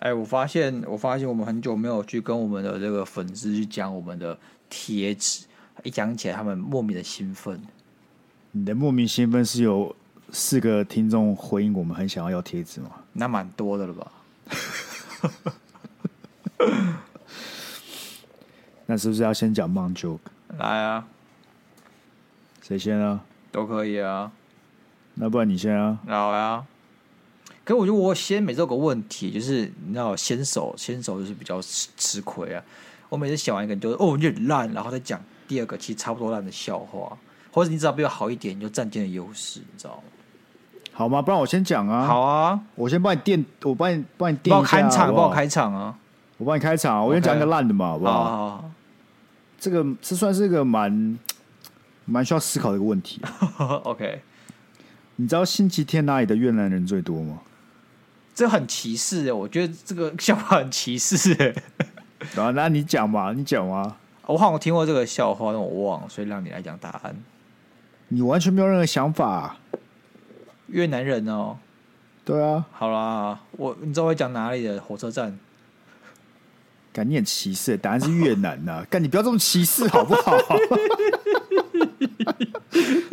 哎，我发现，我发现我们很久没有去跟我们的这个粉丝去讲我们的贴纸，一讲起来，他们莫名的兴奋。你的莫名兴奋是有四个听众回应我们很想要要贴纸吗？那蛮多的了吧？那是不是要先讲 m o n Joke？来啊，谁先啊？都可以啊。那不然你先啊？好呀。可我觉得我先每次有个问题，就是你知道，先手先手就是比较吃吃亏啊。我每次想完一个，就是哦，你很烂，然后再讲第二个其实差不多烂的笑话，或者你只要比较好一点，你就占尽了优势，你知道吗？好吗？不然我先讲啊。好啊，我先帮你垫，我帮你帮你垫。帮我开场，帮我开场啊！我帮你开场，我先讲一个烂的嘛，好不好？好好好。这个这算是一个蛮蛮需要思考的一个问题。OK，你知道星期天哪里的越南人最多吗？这很歧视哎，我觉得这个笑话很歧视哎。啊，那你讲嘛，你讲嘛。我好像听过这个笑话，但我忘了，所以让你来讲答案。你完全没有任何想法啊。越南人哦。对啊。好啦，我你知道我会讲哪里的火车站？干，你很歧视，答案是越南呐、啊！干，你不要这么歧视好不好？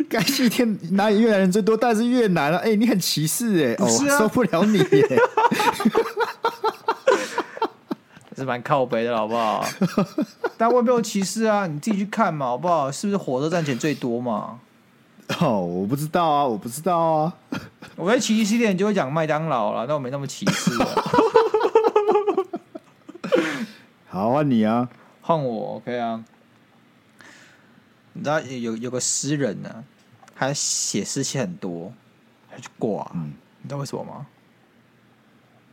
干，星期天哪里越南人最多？但是越南啊！哎、欸，你很歧视哎、欸！哦，受不了你、欸，是蛮靠北的好不好？但我也没有歧视啊，你自己去看嘛，好不好？是不是火车站钱最多嘛？哦，我不知道啊，我不知道啊。我在歧视一点就会讲麦当劳了，那我没那么歧视。好，换你啊，换我，OK 啊。你知道有有个诗人呢、啊，他写诗写很多，他就挂。嗯，你知道为什么吗？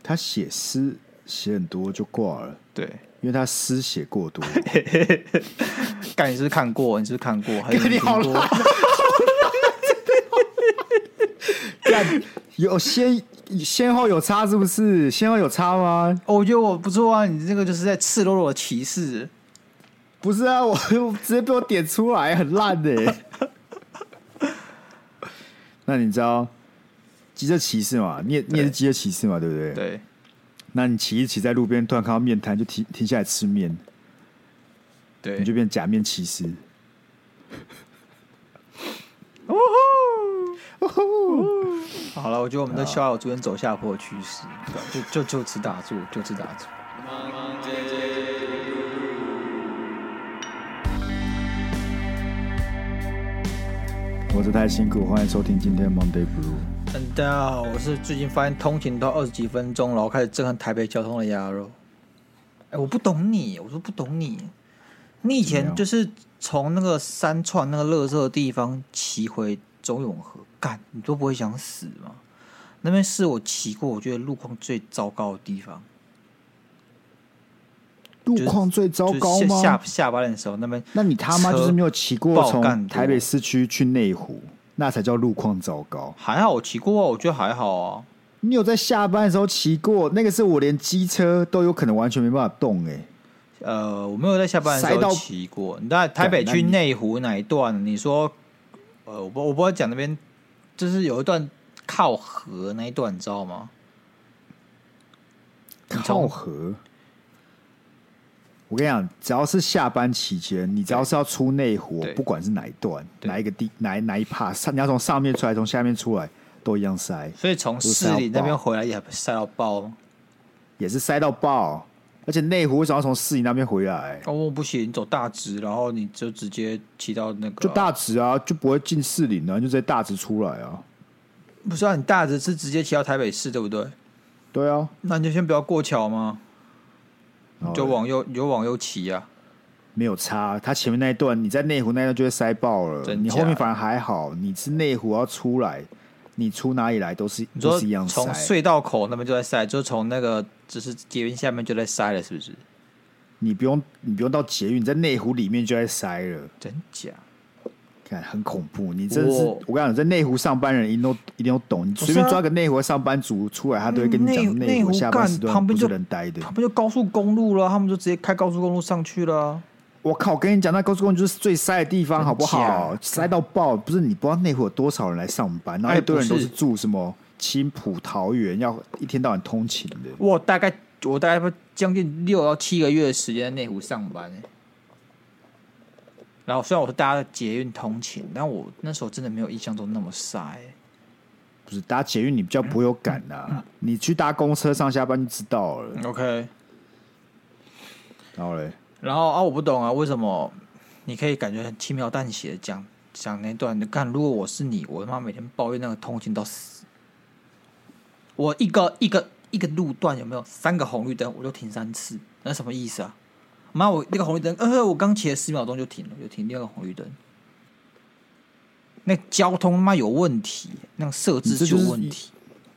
他写诗写很多就挂了。对，因为他诗写过多。干，你是不是看过？你是不是看过？还是你好烂。干，有先。先后有差是不是？先后有差吗？哦，我觉得我不错啊，你这个就是在赤裸裸的歧视。不是啊，我直接被我点出来，很烂的。那你知道机车骑士嘛？你也你也是机车骑士嘛？对不对？对。那你骑一骑在路边，突然看到面摊，就停停下来吃面。对。你就变假面骑士。哦吼！哦吼！好了，我觉得我们的逍遥逐渐走下坡的趋势，就就就此打住，就此打住。我是太辛苦，欢迎收听今天的 Monday Blue。大家好，我是最近发现通勤都二十几分钟，然后开始憎恨台北交通的鸭肉。哎，我不懂你，我说不懂你。你以前就是从那个三串那个垃圾的地方骑回中永和。干，你都不会想死吗？那边是我骑过，我觉得路况最糟糕的地方。路况最糟糕吗？下下班的时候，那边那你他妈就是没有骑过从台北市区去内湖，那才叫路况糟糕。还好我骑过，我觉得还好啊。你有在下班的时候骑过？那个是我连机车都有可能完全没办法动哎、欸。呃，我没有在下班的时候骑过。你在台北去内湖哪一段？你说，呃，我不我不知道讲那边。就是有一段靠河那一段，你知道吗？靠河，我跟你讲，只要是下班期间，你只要是要出内湖，不管是哪一段、哪一个地、哪哪一趴，上你要从上面出来，从下面出来，都一样塞。所以从市里那边回来也塞到爆，也是塞到爆。而且内湖为什么要从市里那边回来？哦，不行，你走大直，然后你就直接骑到那个，就大直啊，就不会进市里呢，就直接大直出来啊。不是啊，你大直是直接骑到台北市，对不对？对啊，那你就先不要过桥吗？你就往右，你就往右骑啊。没有差，他前面那一段你在内湖那一段就会塞爆了，你后面反而还好。你是内湖要出来。你出哪里来都是都是一样塞，从隧道口那边就在塞，就从那个只是捷运下面就在塞了，是不是？你不用你不用到捷运，在内湖里面就在塞了，真假？看很恐怖，你真的是我，我跟你讲，在内湖上班人一定都一定都懂，你随便抓个内湖上班族出来，他都会跟你讲，内湖下班时段不是人待的，旁边就高速公路了，他们就直接开高速公路上去了。我靠！我跟你讲，那高速公路就是最塞的地方，好不好？塞到爆！不是你不知道内湖有多少人来上班，然后一堆人都是住什么青浦桃园要一天到晚通勤的。我大概我大概将近六到七个月的时间在内湖上班。然后虽然我是搭捷运通勤，但我那时候真的没有印象中那么晒。不是搭捷运你比较不会有感呐、啊，嗯嗯、你去搭公车上下班就知道了。OK。然后嘞？然后啊，我不懂啊，为什么你可以感觉很轻描淡写的讲讲那段？你看，如果我是你，我他妈每天抱怨那个通勤到死。我一个一个一个路段有没有三个红绿灯，我就停三次，那什么意思啊？妈，我那个红绿灯，呃，我刚骑了十秒钟就停了，就停第二个红绿灯。那交通他妈有问题，那个设置就有问题。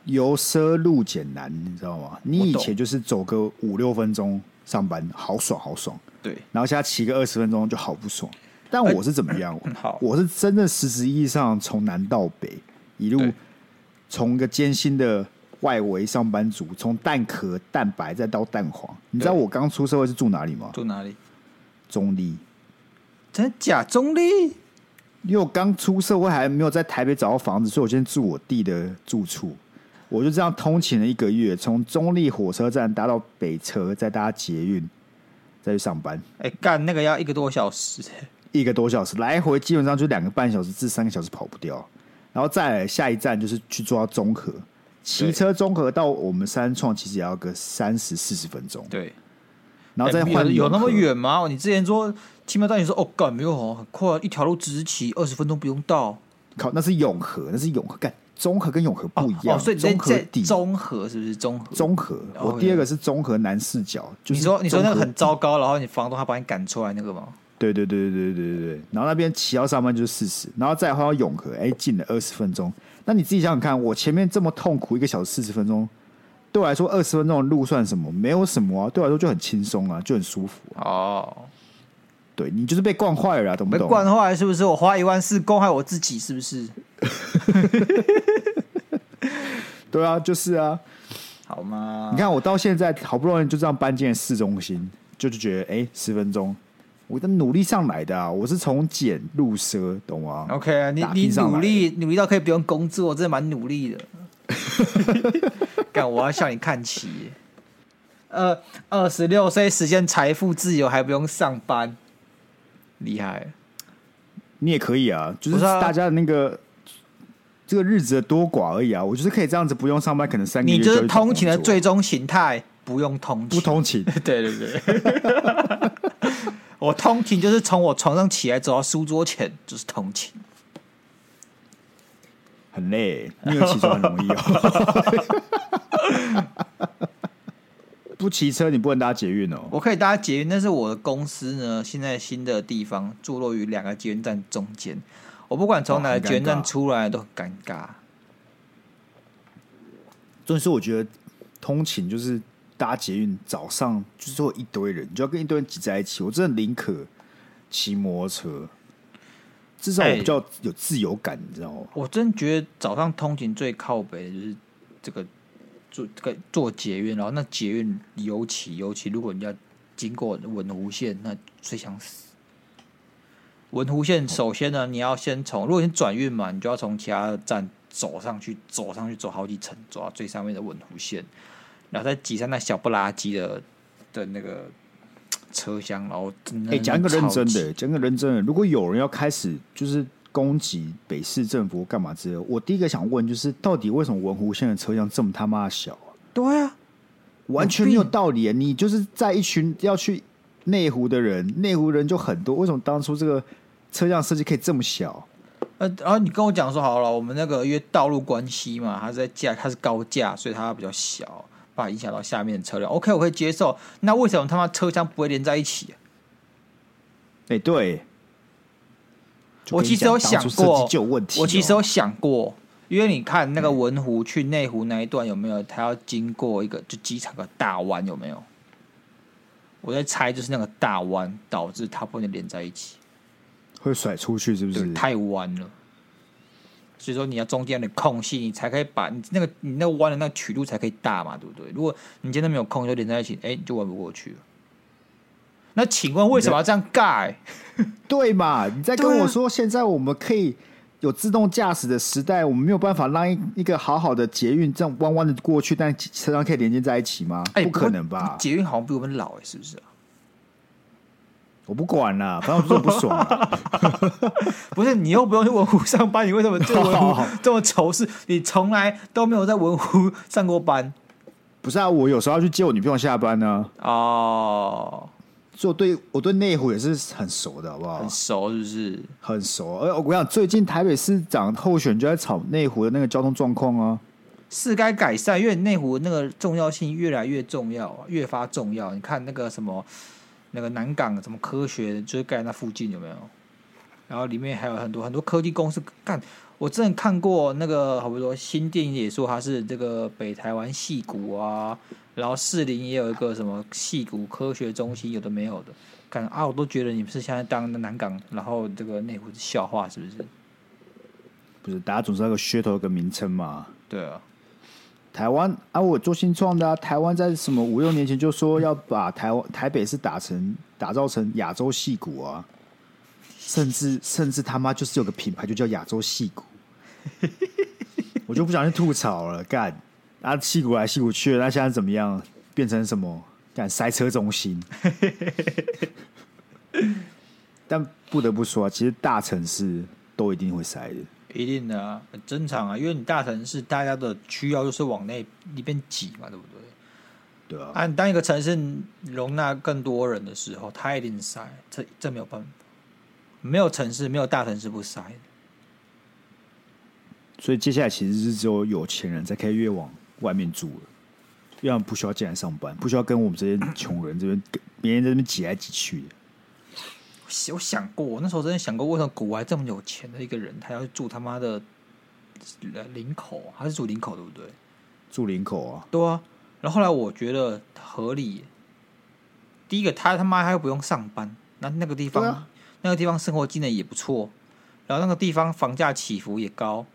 由奢入俭难，你知道吗？你以前就是走个五六分钟上班，好爽好爽。对，然后现在骑个二十分钟就好不爽。但我是怎么样？欸、好，我是真的实质意义上从南到北一路从一个艰辛的。外围上班族从蛋壳、蛋白再到蛋黄，你知道我刚出社会是住哪里吗？住哪里？中立。真假中立？因为我刚出社会还没有在台北找到房子，所以我先住我弟的住处。我就这样通勤了一个月，从中立火车站搭到北车，再搭捷运，再去上班。哎、欸，干那个要一个多小时，一个多小时来回，基本上就两个半小时至三个小时跑不掉。然后再来下一站就是去坐到中和。骑车综合到我们三创其实也要个三十四十分钟。对，然后再换、欸、有那么远吗？你之前说听不到你说哦，干没有哦，很快，一条路直骑二十分钟不用到。靠，那是永和，那是永和干综合跟永和不一样。哦哦、所以中和底中和是不是综合？综合，我第二个是综合南视角。就是、你说你说那个很糟糕，然后你房东他把你赶出来那个吗？对对对对对对对对。然后那边骑到上班就是四十，然后再换到永和，哎，近了二十分钟。那你自己想想看，我前面这么痛苦一个小时四十分钟，对我来说二十分钟的路算什么？没有什么啊，对我来说就很轻松啊，就很舒服啊。哦，对你就是被惯坏了啊，懂不懂？被惯坏是不是？我花一万四惯坏我自己是不是？对啊，就是啊，好吗？你看我到现在好不容易就这样搬进市中心，就就觉得哎，十分钟。我的努力上来的啊！我是从俭入奢，懂吗？OK 啊，你你努力努力到可以不用工作，真的蛮努力的。干，我要向你看齐。呃，二十六岁实现财富自由还不用上班，厉害！你也可以啊，就是大家的那个、啊、这个日子的多寡而已啊。我就是可以这样子不用上班，可能三个月就。你就是通勤的最终形态，不用通勤，不通勤。对 对对。我通勤就是从我床上起来走到书桌前，就是通勤，很累。你有起床很容易哦。不骑车你不能搭捷运哦。我可以搭捷运，但是我的公司呢，现在新的地方坐落于两个捷运站中间，我不管从哪个捷运站出来都很尴尬。所以说，我觉得通勤就是。搭捷运早上就是会一堆人，你就要跟一堆人挤在一起。我真的宁可骑摩托车，至少我比较有自由感，欸、你知道吗？我真觉得早上通勤最靠北的就是这个坐这个坐捷运，然后那捷运尤其尤其，如果你要经过文湖线，那最想死。文湖线首先呢，你要先从如果你转运嘛，你就要从其他的站走上去，走上去走好几层，走到最上面的文湖线。然后再挤上那小不拉几的的那个车厢，然后哎，讲一个认真的，讲个认真的。如果有人要开始就是攻击北市政府干嘛之类，我第一个想问就是，到底为什么文湖线的车厢这么他妈小啊？对啊，完全没有道理啊。你就是在一群要去内湖的人，内湖人就很多，为什么当初这个车厢设计可以这么小？呃，然后你跟我讲说好了，我们那个因为道路关系嘛，它是在架，它是高架，所以它比较小。怕影响到下面的车辆，OK，我可以接受。那为什么他妈车厢不会连在一起？哎、欸，对，我其实有想过，我其实有想过，因为你看那个文湖去内湖那一段有没有？它要经过一个就机场的大弯有没有？我在猜，就是那个大弯导致它不能连在一起，会甩出去，是不是？太弯了。所以说你要中间的空隙，你才可以把你那个你那个弯的那个曲度才可以大嘛，对不对？如果你今天没有空，就连在一起，哎，就弯不过去了。那请问为什么要这样盖？对嘛？你在跟我说现在我们可以有自动驾驶的时代，我们没有办法让一一个好好的捷运这样弯弯的过去，但车上可以连接在一起吗？欸、不可能吧？捷运好像比我们老哎、欸，是不是啊？我不管啦，反正我就是不爽、啊。不是你又不用去文湖上班，你为什么对文湖这么仇视？你从来都没有在文湖上过班。不是啊，我有时候要去接我女朋友下班呢、啊。哦，所以我对我对内湖也是很熟的，好不好？很熟是不是？很熟。而我跟你讲，最近台北市长候选就在炒内湖的那个交通状况啊，是该改善，因为内湖那个重要性越来越重要，越发重要。你看那个什么。那个南港什么科学，就是盖那附近有没有？然后里面还有很多很多科技公司干。我之前看过那个，好比说新电影也说它是这个北台湾戏谷啊，然后士林也有一个什么戏谷科学中心，有的没有的。干啊，我都觉得你们是现在当南港，然后这个内湖是笑话，是不是？不是，大家总是那个噱头个名称嘛。对啊。台湾啊，我做新创的啊。台湾在什么五六年前就说要把台湾台北市打成打造成亚洲戏谷啊，甚至甚至他妈就是有个品牌就叫亚洲戏谷，我就不想去吐槽了。干啊，戏谷来戏谷去，那现在怎么样？变成什么？干塞车中心。但不得不说啊，其实大城市都一定会塞的。一定的啊，很正常啊，因为你大城市大家的需要就是往内里边挤嘛，对不对？对啊。啊，你当一个城市容纳更多人的时候，它一定塞，这这没有办法。没有城市，没有大城市不塞。所以接下来其实是只有有钱人才可以越往外面住了，因为不需要进来上班，不需要跟我们这些穷人这边别人在这边挤来挤去的。我想过，我那时候真的想过，为什么古玩这么有钱的一个人，他要住他妈的林口？还是住林口对不对？住林口啊？对啊。然后后来我觉得合理。第一个，他他妈他又不用上班，那那个地方，啊、那个地方生活技能也不错，然后那个地方房价起伏也高。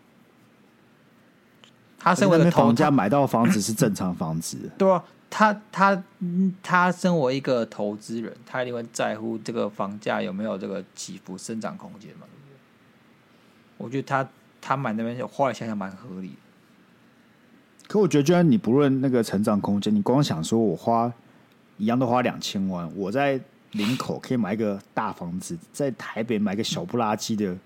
他身为一个房价买到房子是正常房子，对啊。他他他身为一个投资人，他一定会在乎这个房价有没有这个起伏生长空间嘛？我觉得他他买那边花来想想蛮合理。可我觉得，就算你不论那个成长空间，你光想说我花一样都花两千万，我在林口可以买一个大房子，在台北买个小不拉几的，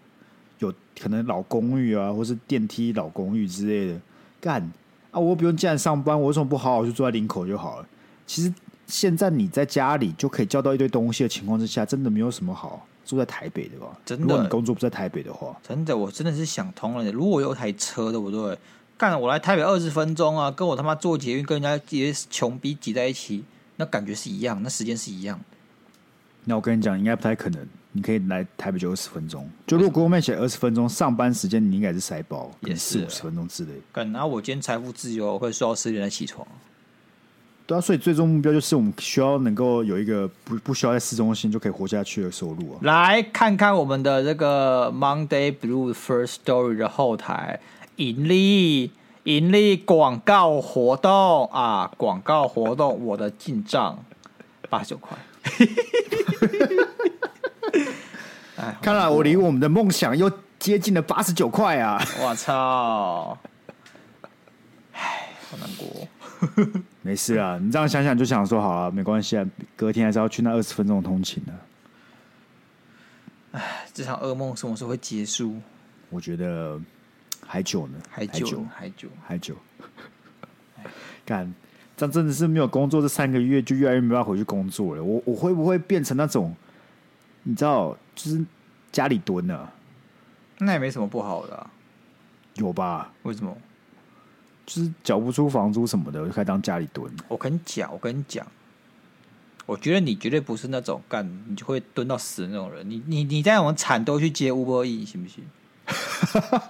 有可能老公寓啊，或是电梯老公寓之类的，干。啊，我不用进来上班，我为什么不好好去坐在领口就好了？其实现在你在家里就可以叫到一堆东西的情况之下，真的没有什么好住在台北的吧？真的，如果你工作不在台北的话，真的，我真的是想通了。如果有台车，对不对？干，我来台北二十分钟啊，跟我他妈坐捷运跟人家些穷逼挤在一起，那感觉是一样，那时间是一样。那我跟你讲，应该不太可能。你可以来台北就二十分钟，就如果 Google Map 写二十分钟，上班时间你应该是塞爆，也是四五十分钟之类。干，然后我今天财富自由，我会睡到十点才起床。对啊，所以最终目标就是我们需要能够有一个不不需要在市中心就可以活下去的收入啊。来看看我们的这个 Monday Blue First Story 的后台盈利盈利广告活动啊，广告活动我的进账八十九块。看来我离我们的梦想又接近了八十九块啊！我操！唉，好难过。没事啊，你这样想想就想说好了，没关系啊，隔天还是要去那二十分钟的通勤的。唉，这场噩梦什么时候会结束？我觉得还久呢，还久，还久，还久。干，这样真的是没有工作这三个月，就越来越没办法回去工作了。我我会不会变成那种？你知道，就是家里蹲了，那也没什么不好的啊，有吧？为什么？就是缴不出房租什么的，我就开始当家里蹲。我跟你讲，我跟你讲，我觉得你绝对不是那种干你就会蹲到死的那种人。你你你在我们惨都去接 Uber E，行不行？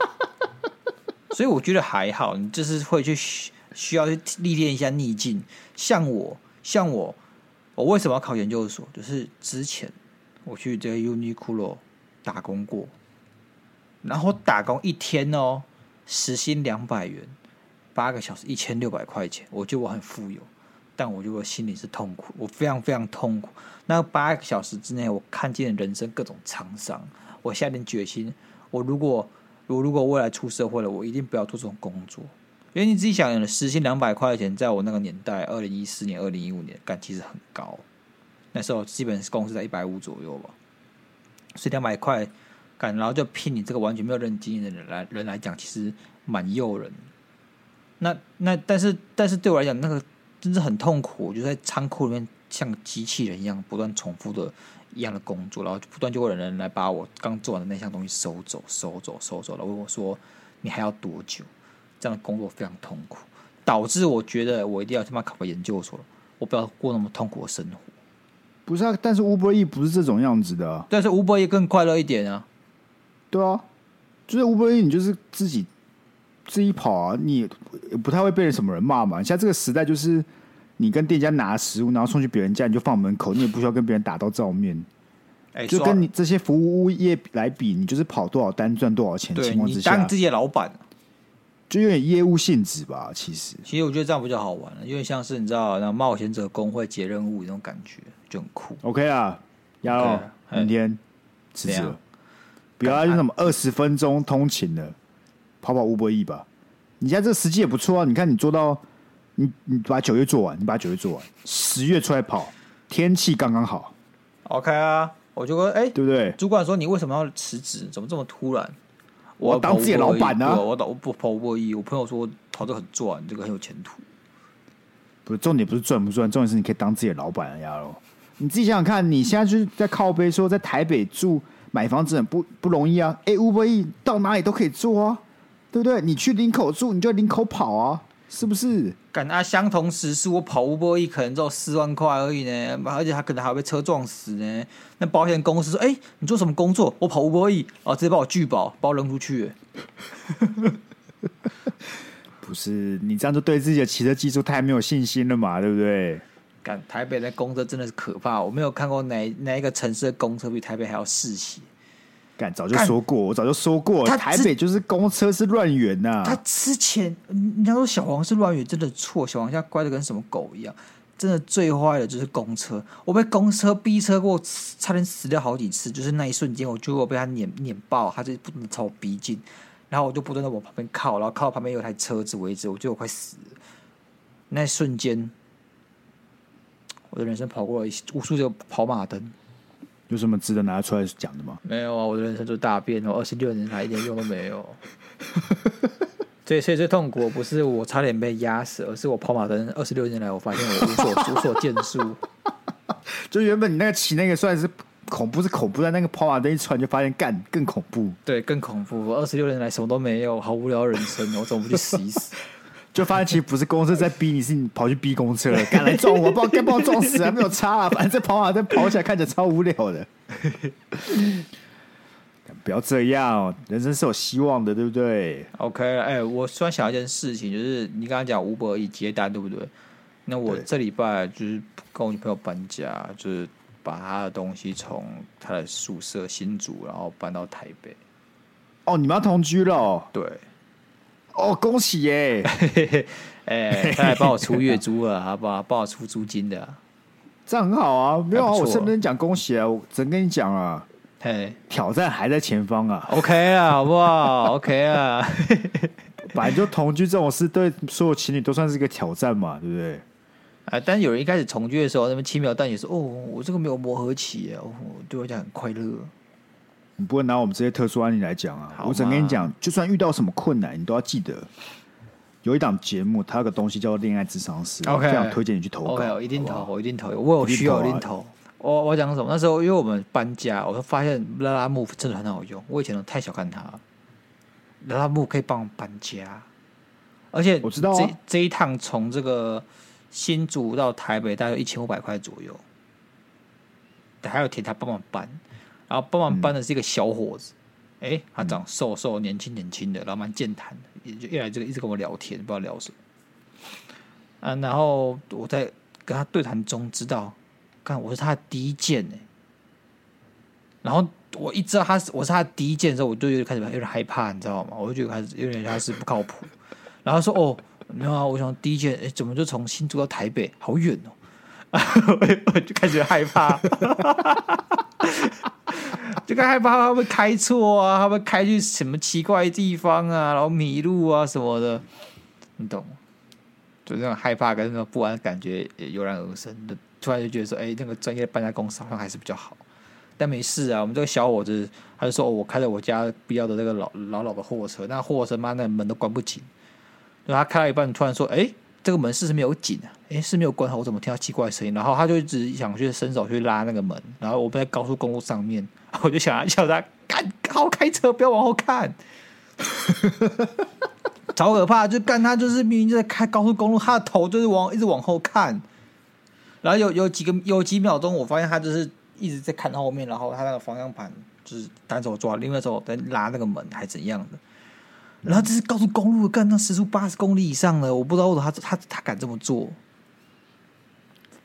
所以我觉得还好，你就是会去需要去历练一下逆境。像我，像我，我为什么要考研究所？就是之前。我去这个 Uniqlo 打工过，然后打工一天哦，时薪两百元，八个小时一千六百块钱。我觉得我很富有，但我觉得我心里是痛苦，我非常非常痛苦。那八个小时之内，我看见人生各种沧桑。我下定决心，我如果我如果未来出社会了，我一定不要做这种工作，因为你自己想，时薪两百块钱，在我那个年代，二零一四年、二零一五年，干其实很高。那时候基本工资在一百五左右吧，所以两百块感，然后就聘你这个完全没有认经验的人来人来讲，其实蛮诱人。那那但是但是对我来讲，那个真是很痛苦，我就在仓库里面像机器人一样不断重复的一样的工作，然后不断就会有人来把我刚做完的那项东西收走、收走、收走了。问我说：“你还要多久？”这样的工作非常痛苦，导致我觉得我一定要他妈考个研究所，我不要过那么痛苦的生活。不是啊，但是 Uber E 不是这种样子的啊，但是 Uber E 更快乐一点啊。对啊，就是 Uber E，你就是自己自己跑啊，你也不太会被人什么人骂嘛。像这个时代，就是你跟店家拿食物，然后送去别人家，你就放门口，你也不需要跟别人打到照面。哎，就跟你这些服务业来比，你就是跑多少单赚多少钱的情况之下，当自己的老板。就有点业务性质吧，其实。其实我觉得这样比较好玩了，因为像是你知道，那冒险者工会接任务那种感觉就很酷。OK 啊，亚龙，明天辞职了，不要用什么二十分钟通勤的，跑跑 Uber E 吧。你现在这个时机也不错啊，你看你做到，你你把九月做完，你把九月做完，十月出来跑，天气刚刚好。OK 啊，我就说，哎、欸，对不对？主管说你为什么要辞职？怎么这么突然？我当自己老板呢、啊？我我不跑 Uber E，我朋友说跑这很赚，这个很有前途。不是重点，不是赚不赚，重点是你可以当自己的老板呀！你自己想想看，你现在就是在靠背说在台北住买房子很不不容易啊！哎，Uber E 到哪里都可以做啊，对不对？你去林口住，你就林口跑啊。是不是？赶啊！相同时速，我跑 Uber E 可能只有四万块而已呢，而且他可能还会被车撞死呢。那保险公司说：“哎、欸，你做什么工作？我跑 Uber E，哦，直接把我拒保，把我扔出去。”不是，你这样就对自己的骑车技术太没有信心了嘛？对不对？赶台北的公车真的是可怕，我没有看过哪哪一个城市的公车比台北还要嗜血。干，早就说过，我早就说过，台北就是公车是乱源呐。他之前，人家说小黄是乱源，真的错。小黄现在乖的跟什么狗一样，真的最坏的就是公车。我被公车逼车过，差点死掉好几次。就是那一瞬间，我觉得我被他碾碾爆，他就不断的朝我逼近，然后我就不断的往旁边靠，然后靠到旁边有台车子为止，我觉得我快死了。那一瞬间，我的人生跑过了无数个跑马灯。有什么值得拿出来讲的吗？没有啊，我的人生就大变了，二十六年来一点用都没有。最最最痛苦不是我差点被压死，而是我跑马灯二十六年来，我发现我无所 无所建树。就原本你那个骑那个算是恐怖是恐怖，但那个跑马灯一出来就发现干更恐怖。对，更恐怖。我二十六年来什么都没有，好无聊人生，我怎么不去死一死？就发现其实不是公车在逼你，是你跑去逼公车了，赶来撞我，不知道该把我撞死啊，没有差啊，反正这跑马灯跑起来看起来超无聊的。不要这样，人生是有希望的，对不对？OK，哎、欸，我突然想一件事情，就是你刚刚讲 Uber 接单，对不对？那我这礼拜就是跟我女朋友搬家，就是把她的东西从她的宿舍新竹，然后搬到台北。哦，你们要同居了、哦？对。哦，恭喜耶！哎、欸，他还帮我出月租了，好不好？帮我出租金的，这样很好啊。没有啊，我顺便讲恭喜啊，我只能跟你讲啊。嘿，挑战还在前方啊。OK 啊，好不好？OK 啊。反正就同居这种事，对所有情侣都算是一个挑战嘛，对不对？啊，但有人一开始同居的时候，那么轻描淡写说：“哦，我这个没有磨合期哦，对我讲很快乐。”你不会拿我们这些特殊案例来讲啊！我只能跟你讲，就算遇到什么困难，你都要记得有一档节目，它有个东西叫做恋爱智商师，okay, 非常推荐你去投稿。Okay, 我一定投，我一定投。我有需要，一定投。我我讲什么？那时候因为我们搬家，我就发现拉拉木真的很好用。我以前都太小看它，拉拉木可以帮我搬家，而且我知道、啊、这这一趟从这个新竹到台北大概一千五百块左右，还有田他帮忙搬。然后帮忙搬的是一个小伙子，哎、嗯，他长瘦瘦、年轻年轻的，然后蛮健谈的，也就一来这个一直跟我聊天，不知道聊什么。啊，然后我在跟他对谈中知道，看我是他的第一件呢。然后我一知道他是我是他的第一件的时候，我就有点开始有点害怕，你知道吗？我就觉得开始有点他是不靠谱。然后说哦，没有啊，我想第一件，哎，怎么就从新竹到台北，好远哦。我就开始害怕。就开更害怕他会开错啊，他会开去什么奇怪的地方啊，然后迷路啊什么的，你懂？就那种害怕跟那种不安感觉也油然而生的，突然就觉得说，哎、那个专业的搬家公司好像还是比较好。但没事啊，我们这个小伙子他就说，哦、我开着我家必要的那个老老老的货车，那货车妈那门都关不紧，然后他开到一半，突然说，哎、这个门是是没有紧啊？诶，是没有关好，我怎么听到奇怪的声音？然后他就一直想去伸手去拉那个门，然后我们在高速公路上面，我就想叫他干，好好开车，不要往后看，超可怕！就干他就是明明就在开高速公路，他的头就是往一直往后看，然后有有几个有几秒钟，我发现他就是一直在看后面，然后他那个方向盘就是单手抓，另外手在拉那个门，还怎样的？然后这是高速公路，干到时速八十公里以上了，我不知道为什么他他他敢这么做。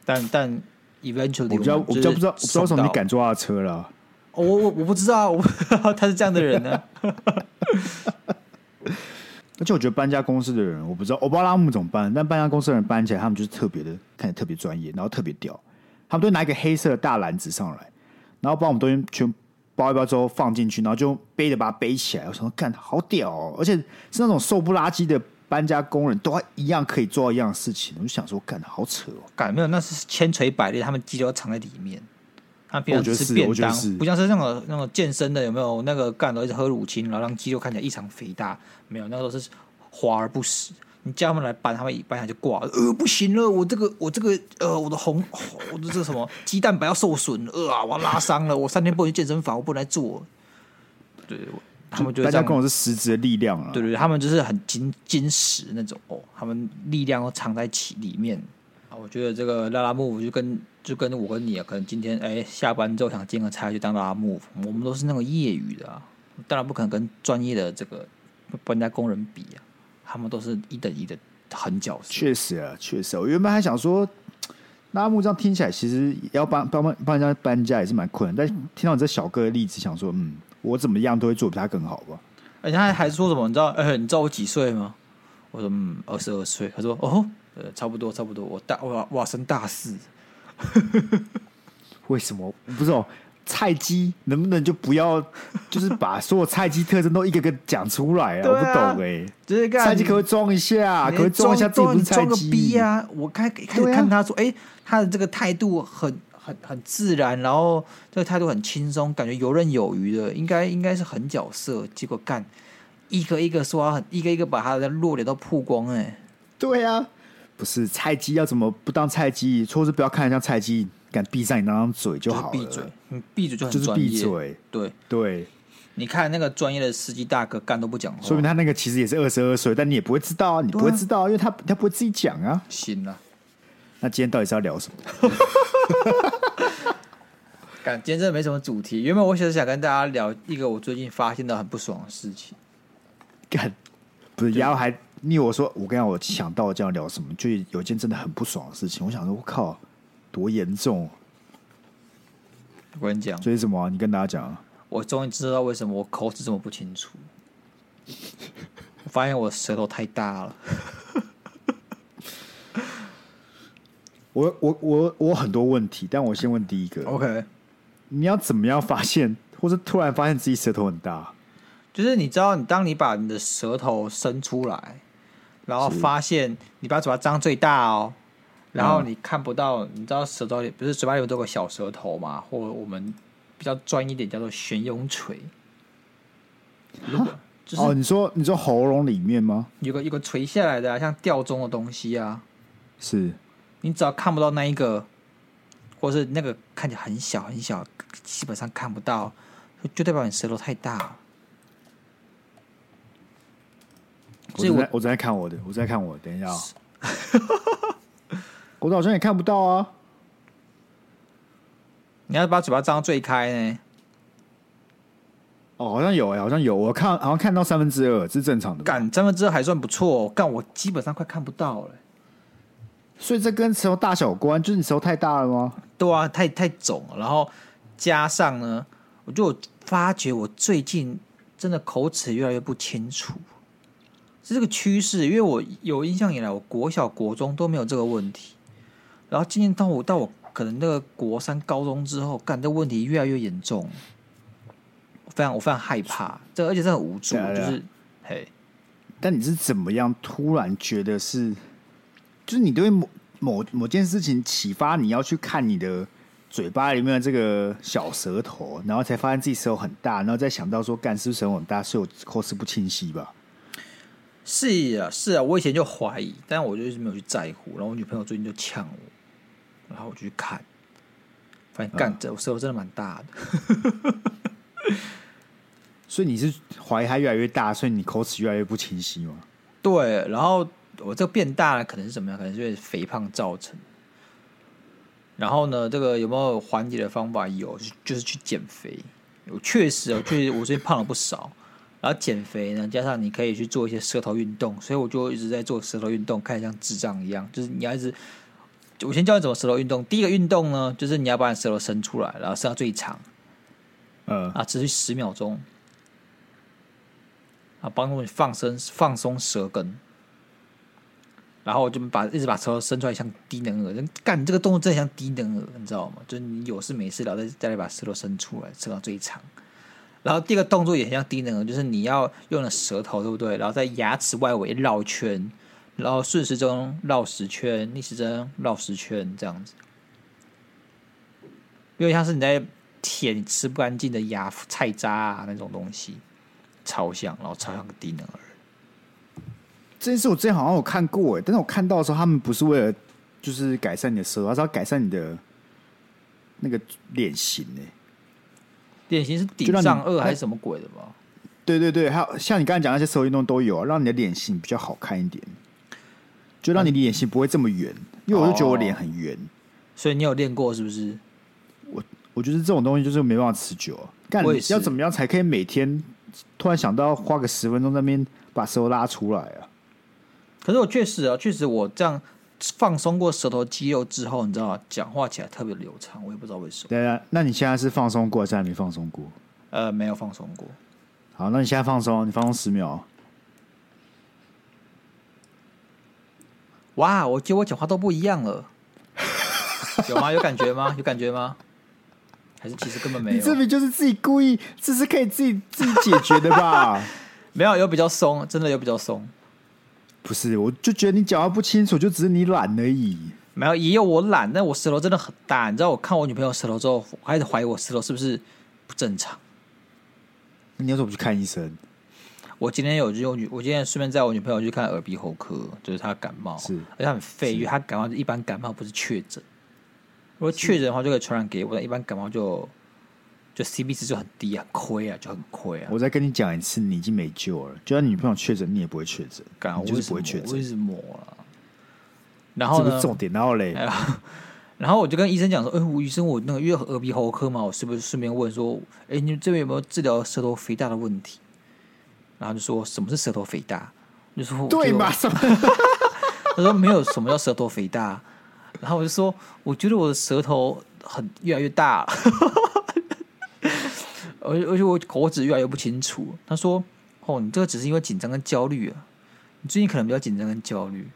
但但 eventually 我比较我比较不知道，我不知道为什么你敢坐他的车了。我我我不知道，我不知道他是这样的人呢。而且我觉得搬家公司的人，我不知道，我不知道拉姆怎么搬，但搬家公司的人搬起来，他们就是特别的，看起来特别专业，然后特别屌。他们都拿一个黑色的大篮子上来，然后把我们东西全。包一包之后放进去，然后就背着把它背起来。我想说，干好屌哦！而且是那种瘦不拉几的搬家工人，都还一样可以做到一样的事情。我就想说，干好扯哦！干没有，那是千锤百炼，他们肌肉藏在里面。他们平常吃便当，不像是那种那种健身的，有没有那个干的一直喝乳清，然后让肌肉看起来异常肥大？没有，那个都是华而不实。你叫他们来搬，他们一搬下就挂了。呃，不行了，我这个我这个呃，我的红，我的这个什么 鸡蛋白要受损了，呃啊，我要拉伤了，我三天不能去健身房，我不能来做。对，他们觉得大家跟我是实质的力量啊。对对，他们就是很精精实那种哦，他们力量都藏在其里面啊。我觉得这个拉拉木就跟就跟我跟你啊，可能今天哎下班之后想兼个差去当拉拉木，我们都是那种业余的啊，当然不可能跟专业的这个搬家工人比啊。他们都是一等一的狠角色，确实啊，确实。我原本还想说，拉木这样听起来，其实要帮帮帮帮人家搬家也是蛮困难。但听到你这小哥的例子，想说，嗯，我怎么样都会做比他更好吧。而且他还说什么？你知道？呃，你知道我几岁吗？我说，嗯，二十二岁。他说，哦，呃，差不多，差不多。我大，我我升大四。为什么？不是哦。菜鸡能不能就不要，就是把所有菜鸡特征都一个个讲出来啊？我不懂哎、欸，就是菜鸡可不可以装一下？可以装一下自己不是菜鸡？装个逼啊！我开开始看他说，哎、欸，他的这个态度很很很自然，然后这个态度很轻松，感觉游刃有余的，应该应该是很角色。结果干一个一个说很，一个一个把他的弱点都曝光、欸。哎，对啊，不是菜鸡要怎么不当菜鸡？错是不要看人家菜鸡。敢闭上你那张嘴就好了，闭嘴，你闭嘴就很就是闭嘴。对对，你看那个专业的司机大哥干都不讲话，说明他那个其实也是二十二岁，但你也不会知道啊，你不会知道，啊、因为他他不会自己讲啊。行了，那今天到底是要聊什么？感，今天真的没什么主题。原本我其实想跟大家聊一个我最近发现的很不爽的事情。干，不是，然后还你我说，我刚刚我想到这样聊什么，就有一件真的很不爽的事情。我想说，我靠。多严重！我跟你讲，这是什么、啊？你跟大家讲。我终于知道为什么我口齿这么不清楚。我发现我舌头太大了。我我我我很多问题，但我先问第一个。OK，你要怎么样发现，或是突然发现自己舌头很大？就是你知道，你当你把你的舌头伸出来，然后发现你把嘴巴张最大哦。然后你看不到，你知道舌头里不是嘴巴里有多个小舌头嘛？或者我们比较专业一点叫做悬雍垂。就是、哦，你说你说喉咙里面吗？有个有个垂下来的、啊，像吊钟的东西啊。是。你只要看不到那一个，或是那个看起来很小很小，基本上看不到，就代表你舌头太大。所以我我在看我的，我在看我的，等一下、哦。我好像也看不到啊！你要把嘴巴张最开呢？哦，好像有哎、欸，好像有。我看好像看到三分之二是正常的。干三分之二还算不错，干我基本上快看不到了。所以这跟舌头大小有关，就是你舌头太大了吗？对啊，太太肿了。然后加上呢，我就发觉我最近真的口齿越来越不清楚。是这个趋势，因为我有印象以来，我国小、国中都没有这个问题。然后今年到我到我可能那个国三高中之后，干这问题越来越严重。非常我非常害怕，这而且是很无助，就是嘿。但你是怎么样突然觉得是，就是你对某某某件事情启发，你要去看你的嘴巴里面的这个小舌头，然后才发现自己舌头很大，然后再想到说，干是不是舌头很大，所以我口齿不清晰吧？是啊，是啊，我以前就怀疑，但我就一直没有去在乎。然后我女朋友最近就呛我，然后我就去看，发现干这我舌头真的蛮大的。所以你是怀疑它越来越大，所以你口齿越来越不清晰吗？对，然后我这个变大了，可能是怎么样？可能是肥胖造成。然后呢，这个有没有缓解的方法？有，就是去减肥。我确实，我确实我最近胖了不少。然后减肥呢，加上你可以去做一些舌头运动，所以我就一直在做舌头运动，看起来像智障一样。就是你要一直，我先教你怎么舌头运动。第一个运动呢，就是你要把你舌头伸出来，然后伸到最长，嗯啊，持续十秒钟。啊，帮助你放松放松舌根，然后我就把一直把舌头伸出来，像低能儿。干，你这个动作真的像低能儿，你知道吗？就是你有事没事，然后再再来把舌头伸出来，伸到最长。然后第二个动作也很像低能儿，就是你要用了舌头，对不对？然后在牙齿外围绕圈，然后顺时针绕十圈，逆时针绕十圈，这样子。因为像是你在舔你吃不干净的牙菜渣啊那种东西。超像，然后超像个低能儿。这件事我之前好像有看过哎，但是我看到的时候，他们不是为了就是改善你的舌头，而是要改善你的那个脸型哎。脸型是顶上颚还是什么鬼的吧？对对对，还有像你刚才讲那些舌头运动都有啊，让你的脸型比较好看一点，就让你的脸型不会这么圆。嗯、因为我就觉得我脸很圆，所以你有练过是不是？我我觉得这种东西就是没办法持久啊。干，要怎么样才可以每天？突然想到花个十分钟在那边把舌头拉出来啊！可是我确实啊，确实我这样放松过舌头肌肉之后，你知道吗？讲话起来特别流畅，我也不知道为什么。对啊，那你现在是放松过还是还没放松过？呃，没有放松过。好，那你现在放松，你放松十秒。哇，我觉得我讲话都不一样了，有吗？有感觉吗？有感觉吗？还是其实根本没有，你这边就是自己故意，这是可以自己自己解决的吧？没有，有比较松，真的有比较松。不是，我就觉得你讲话不清楚，就只是你懒而已。没有，也有我懒，但我舌头真的很大。你知道，我看我女朋友舌头之后，我开始怀疑我舌头是不是不正常。那你为什么不去看医生？我今天有就我女，我今天顺便载我女朋友去看耳鼻喉科，就是她感冒，是而且她很废，因为她感冒一般感冒不是确诊。如果确诊的话，就可以传染给我。但一般感冒就就 C B 值就很低，啊亏啊，就很亏啊。我再跟你讲一次，你已经没救了。就算你女朋友确诊，你也不会确诊，干，就是不会确诊。我一直抹了。然后呢？重点，然后嘞，然后我就跟医生讲说：“哎、欸，吴医生，我那个因为耳鼻喉科嘛，我是不是顺便问说，哎、欸，你这边有没有治疗舌头肥大的问题？”然后就说什么是舌头肥大？就说对嘛？什么？他说没有什么叫舌头肥大。然后我就说，我觉得我的舌头很越来越大，而而且我口齿越来越不清楚。他说：“哦，你这个只是因为紧张跟焦虑啊，你最近可能比较紧张跟焦虑。”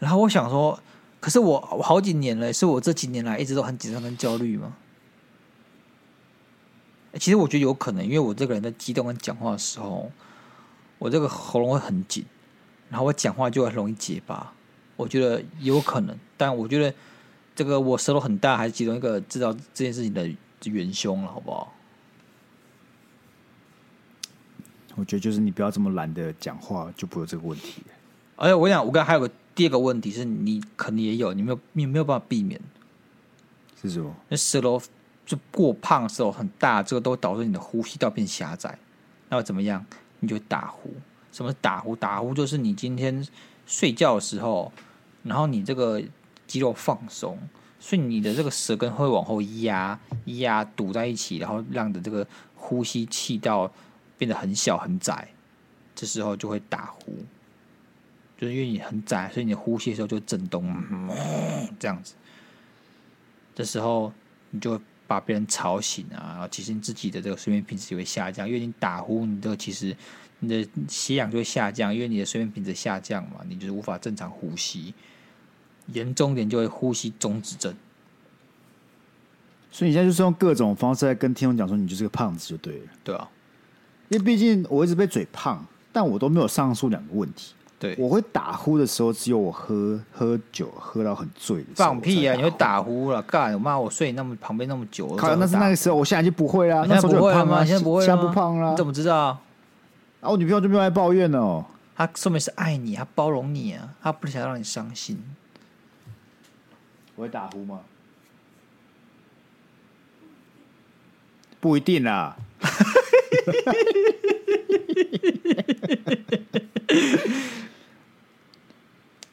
然后我想说，可是我我好几年了，是我这几年来一直都很紧张跟焦虑吗？其实我觉得有可能，因为我这个人在激动跟讲话的时候，我这个喉咙会很紧，然后我讲话就很容易结巴。我觉得有可能，但我觉得这个我舌头很大，还是其中一个知道这件事情的元凶了，好不好？我觉得就是你不要这么懒得讲话，就不会有这个问题。而且我讲，我刚还有个第二个问题是你可能也有，你没有你没有办法避免，是什么？那舌头就过胖，的时候很大，这个都导致你的呼吸道变狭窄。那会怎么样？你就打呼。什么是打呼？打呼就是你今天。睡觉的时候，然后你这个肌肉放松，所以你的这个舌根会往后压，压堵在一起，然后让你的这个呼吸气道变得很小很窄，这时候就会打呼，就是因为你很窄，所以你呼吸的时候就震动，嗯，这样子，这时候你就把别人吵醒啊，然后其实你自己的这个睡眠品质也会下降，因为你打呼，你这个其实。你的血氧就会下降，因为你的睡眠品质下降嘛，你就是无法正常呼吸，严重点就会呼吸中止症。所以你现在就是用各种方式在跟听众讲说，你就是个胖子就对了。对啊，因为毕竟我一直被嘴胖，但我都没有上述两个问题。对，我会打呼的时候，只有我喝喝酒喝到很醉的时候。放屁啊！你会打呼了？干！我妈，我睡你那么旁边那么久，靠，那是那个时候，我现在就不会啦。现在不会了吗？现在不会，现在不胖了。你怎么知道？啊，我女朋友就没有来抱怨哦。她说明是爱你，她包容你啊，她不想让你伤心。我会打呼吗？不一定啦。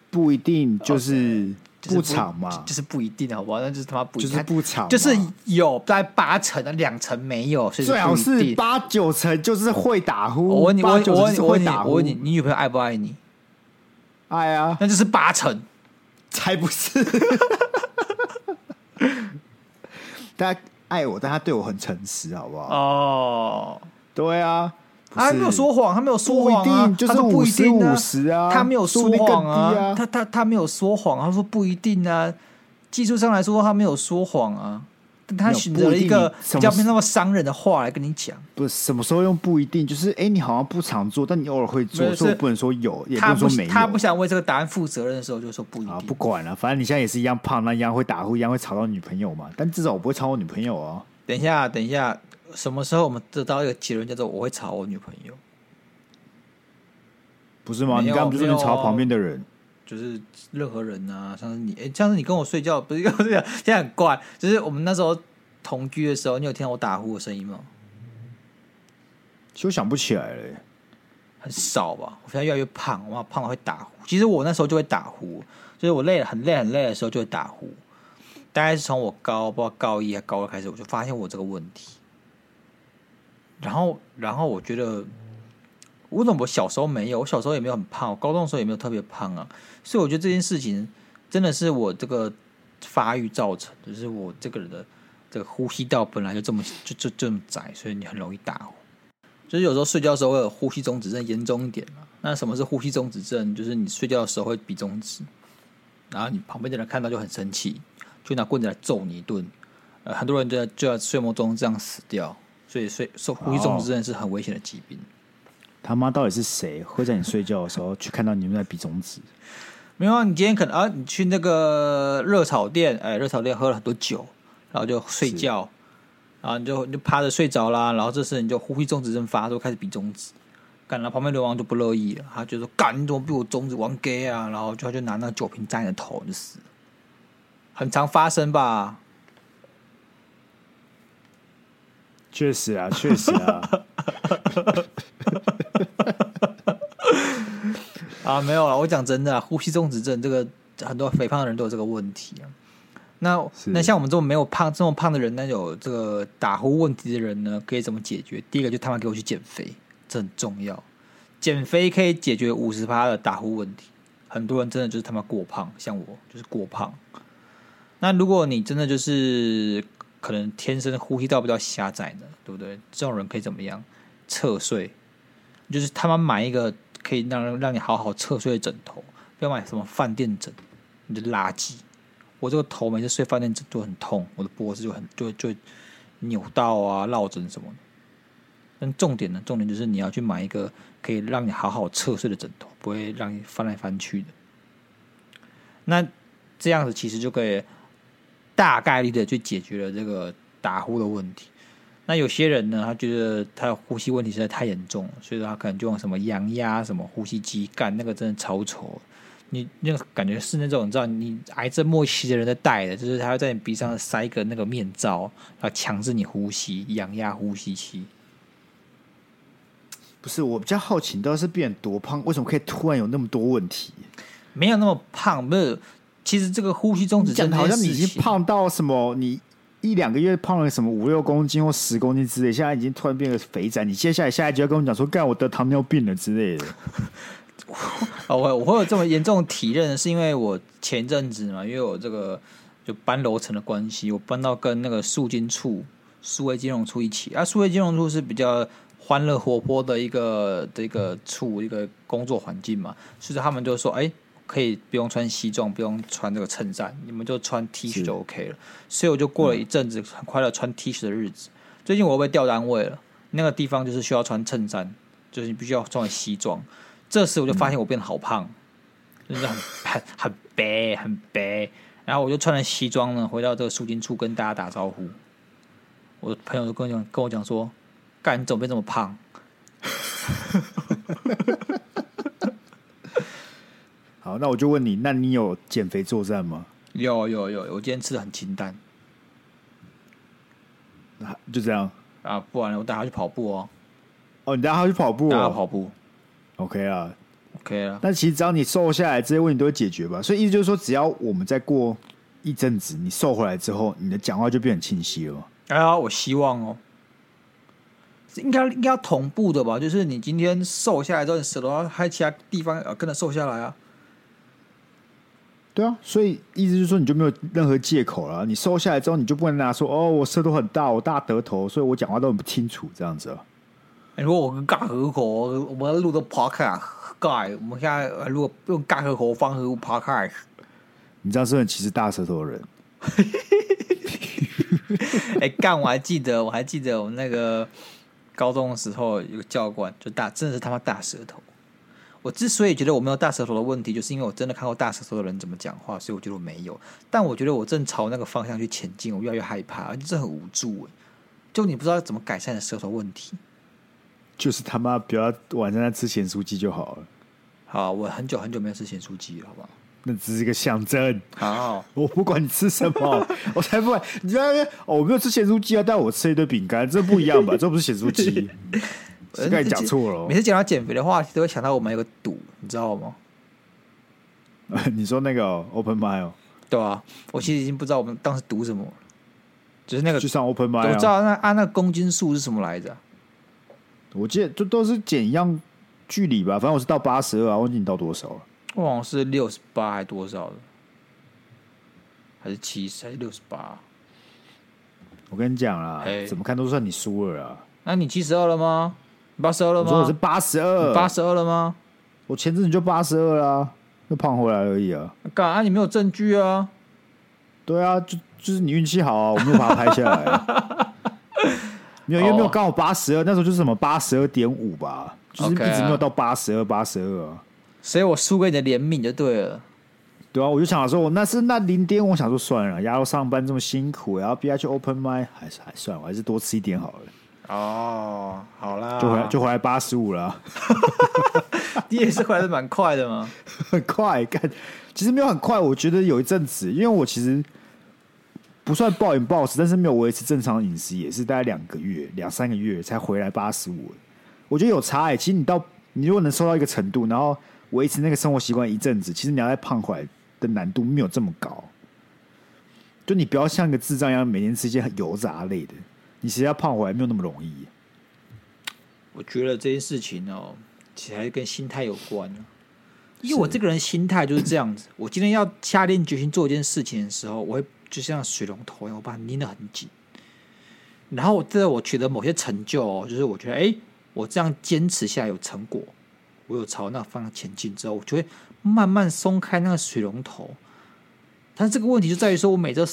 不一定就是不吵嘛，就是，就是不一定，好不好？那就是他妈不，就是不吵，就是有在八成的两成没有，所以最好是八九成，就是会打呼。我问你，我问你，我问你，我问你，你，你女朋友爱不爱你？爱啊，那就是八成，才不是。大家爱我，但他对我很诚实，好不好？哦，对啊。他没有说谎，他没有说谎啊，他说不一定五十啊，他没有说谎啊，他他他没有说谎，他说不一定啊，技术上来说他没有说谎啊，但他选择了一个比较没那么伤人的话来跟你讲。不是什么时候用不一定，就是哎，你好像不常做，但你偶尔会做，所以不能说有，也不能说没有。他不想为这个答案负责任的时候，就说不一定。不管了，反正你现在也是一样胖，那一样会打呼，一样会吵到女朋友嘛。但至少我不会吵我女朋友啊。等一下，等一下。什么时候我们得到一个结论，叫做我会吵我女朋友？不是吗？你刚刚不是说吵旁边的人，就是任何人啊，像是你，哎，像是你跟我睡觉，不是这样，现在很怪。就是我们那时候同居的时候，你有听到我打呼的声音吗？其实我想不起来了，很少吧。我现在越来越胖，我胖了会打呼。其实我那时候就会打呼，就是我累了很累很累的时候就会打呼。大概是从我高不知道高一还高二开始，我就发现我这个问题。然后，然后我觉得，我怎么我小时候没有？我小时候也没有很胖，我高中的时候也没有特别胖啊。所以我觉得这件事情真的是我这个发育造成，就是我这个人的这个呼吸道本来就这么就就这么窄，所以你很容易打呼。就是有时候睡觉的时候会有呼吸中止症，严重一点嘛。那什么是呼吸中止症？就是你睡觉的时候会比中指，然后你旁边的人看到就很生气，就拿棍子来揍你一顿。呃，很多人就在就在睡梦中这样死掉。所以睡受呼吸中止症是很危险的疾病。哦、他妈到底是谁会在你睡觉的时候去看到你们在比中指？没有啊，你今天可能啊，你去那个热炒店，哎，热炒店喝了很多酒，然后就睡觉，然后你就你就趴着睡着啦，然后这时你就呼吸中止症发作，开始比中指，干了旁边流氓就不乐意了，他就说干你怎么比我中指玩 gay 啊？然后就他就拿那个酒瓶砸你的头就死了，很常发生吧。确实啊，确实啊，啊，没有了。我讲真的啊，呼吸中止症这个很多肥胖的人都有这个问题啊。那那像我们这种没有胖这么胖的人，那有这个打呼问题的人呢，可以怎么解决？第一个就他妈给我去减肥，这很重要。减肥可以解决五十趴的打呼问题。很多人真的就是他妈过胖，像我就是过胖。那如果你真的就是。可能天生呼吸道比较狭窄的，对不对？这种人可以怎么样？侧睡，就是他们买一个可以让让你好好侧睡的枕头，不要买什么饭店枕，你的垃圾。我这个头每次睡饭店枕就很痛，我的脖子就很就就扭到啊、落枕什么的。但重点呢，重点就是你要去买一个可以让你好好侧睡的枕头，不会让你翻来翻去的。那这样子其实就可以。大概率的去解决了这个打呼的问题。那有些人呢，他觉得他的呼吸问题实在太严重了，所以说他可能就用什么阳压、什么呼吸机干，那个真的超丑。你那个感觉是那种你知道，你癌症末期的人在戴的，就是他要在你鼻上塞一个那个面罩，然后强制你呼吸，阳压呼吸器。不是，我比较好奇，你到底是变多胖？为什么可以突然有那么多问题？没有那么胖，不是。其实这个呼吸中止症，好像你已经胖到什么？你一两个月胖了什么五六公斤或十公斤之类，现在已经突然变个肥仔。你接下来下一集要跟我讲说，干我得糖尿病了之类的。我我会有这么严重的体认，是因为我前阵子嘛，因为我这个就搬楼层的关系，我搬到跟那个数金处、数位金融处一起啊。数位金融处是比较欢乐活泼的一个的一个处，一个工作环境嘛，所以他们就说，哎。可以不用穿西装，不用穿这个衬衫，你们就穿 T 恤就 OK 了。所以我就过了一阵子很快乐穿 T 恤的日子。最近我又被调单位了，那个地方就是需要穿衬衫，就是你必须要穿西装。这时我就发现我变得好胖，嗯、就是很很 很白很白。然后我就穿了西装呢，回到这个肃清处跟大家打招呼。我的朋友就跟我讲跟我讲说：“干，你怎么变这么胖？” 好，那我就问你，那你有减肥作战吗？有有有，我今天吃的很清淡。就这样啊，不然我带他去跑步哦。哦，你带他去跑步，哦，带他跑步，OK 啊，OK 啊。但其实只要你瘦下来，这些问题都会解决吧。所以意思就是说，只要我们再过一阵子，你瘦回来之后，你的讲话就变很清晰了。哎呀，我希望哦，应该应该要同步的吧？就是你今天瘦下来之后，你舌头还有其他地方要跟着瘦下来啊。对啊，所以意思就是说，你就没有任何借口了。你收下来之后，你就不能拿说哦，我舌头很大，我大舌头，所以我讲话都很不清楚这样子啊。如果我跟尬河口，我们录的 podcast，尬，我们现在如果用尬河口方式录 podcast，你这样是很歧视大舌头的人。哎、欸，干！我还记得，我还记得我们那个高中的时候，有个教官就大，真的是他妈大舌头。我之所以觉得我没有大舌头的问题，就是因为我真的看过大舌头的人怎么讲话，所以我觉得我没有。但我觉得我正朝那个方向去前进，我越来越害怕，而且这很无助。就你不知道怎么改善的舌头问题，就是他妈不要晚上在吃咸酥鸡就好了。好，我很久很久没有吃咸酥鸡了，好不好？那只是一个象征。好，我不管你吃什么，我才不管。你在那边哦，我没有吃咸酥鸡啊，但我吃一堆饼干，这不一样吧？这不是咸酥鸡。刚才讲错了。每次讲到减肥的话题，都会想到我们有个赌，你知道吗？你说那个、哦、Open 哦？对啊，我其实已经不知道我们当时赌什么了，就是那个去上 open mile，我知道那按那个公斤数是什么来着？我记得就都是减一样距离吧，反正我是到八十二啊，忘记你到多少了？我好像是六十八还是多少的？还是七十还是六十八？我跟你讲啦，怎么看都算你输了啊！那你七十二了吗？八十二了吗？我是八十二，八十二了吗？我前阵子就八十二啦，又胖回来而已啊！干啊！你没有证据啊？对啊，就就是你运气好啊，我没有把它拍下来，啊。没有，因为没有刚好八十二，那时候就是什么八十二点五吧，就是一直没有到八十二，八十二啊。所以我输给你的怜悯就对了。对啊，我就想说，我那是那零点，我想说算了，然后上班这么辛苦，然后逼他去 open mind，还是还算，我还是多吃一点好了。哦，好啦，就回来就回来八十五了。你也是回来的蛮快的吗？很快，干，其实没有很快。我觉得有一阵子，因为我其实不算暴饮暴食，但是没有维持正常饮食，也是大概两个月、两三个月才回来八十五。我觉得有差哎。其实你到你如果能瘦到一个程度，然后维持那个生活习惯一阵子，其实你要再胖回来的难度没有这么高。就你不要像一个智障一样，每天吃一些油炸类的。你其实要胖回来没有那么容易。我觉得这件事情哦，其实还是跟心态有关。因为我这个人心态就是这样子，我今天要下定决心做一件事情的时候，我会就像水龙头一样，我把它拧得很紧。然后在我取得某些成就哦，就是我觉得哎，我这样坚持下来有成果，我有朝那个方向前进之后，我就会慢慢松开那个水龙头。但是这个问题就在于说，我每次。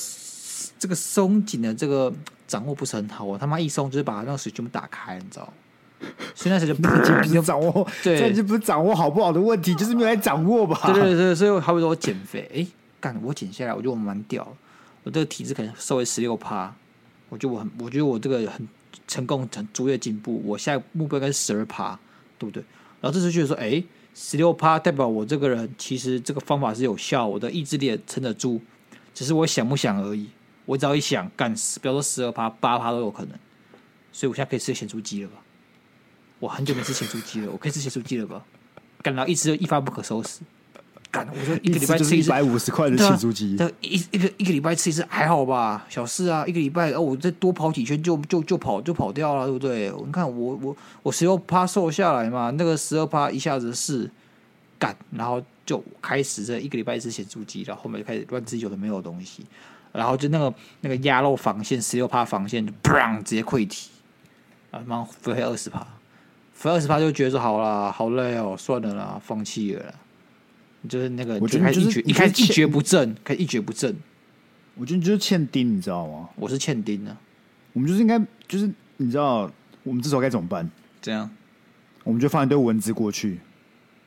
这个松紧的这个掌握不是很好，我他妈一松就是把那个水全部打开，你知道？所以那时候就不是掌握，对，这就不是掌握好不好的问题，就是没有来掌握吧？对对对，所以好比说我减肥，哎，干我减下来，我觉得我蛮屌，我这个体质可能瘦为十六趴，我觉得我很，我觉得我这个很成功，很卓越进步，我下目标应该是十二趴，对不对？然后这时候觉得说，哎，十六趴代表我这个人其实这个方法是有效，我的意志力也撑得住，只是我想不想而已。我只要一想干死，比如说十二趴、八趴都有可能，所以我现在可以吃咸酥鸡了吧？我很久没吃咸酥鸡了，我可以吃咸酥鸡了吧？干到一吃就一发不可收拾。干，我说一个礼拜吃一百五十块的咸酥鸡，一一个一个礼拜吃一次还好吧？小事啊，一个礼拜哦，我再多跑几圈就就就跑就跑掉了，对不对？你看我我我十六趴瘦下来嘛，那个十二趴一下子是干，然后就开始这一个礼拜吃咸酥鸡，然后后面就开始乱吃有的没有的东西。然后就那个那个鸭肉防线十六趴防线就砰直接溃体，啊妈飞黑二十趴，飞二十趴就觉得说好啦，好累哦，算了啦，放弃了啦。就是那个，我觉得就是你开始一蹶不振，开始一蹶不振。我觉得你就是欠丁，你知道吗？我是欠丁的。我们就是应该，就是你知道，我们这时候该怎么办？这样，我们就放一堆文字过去。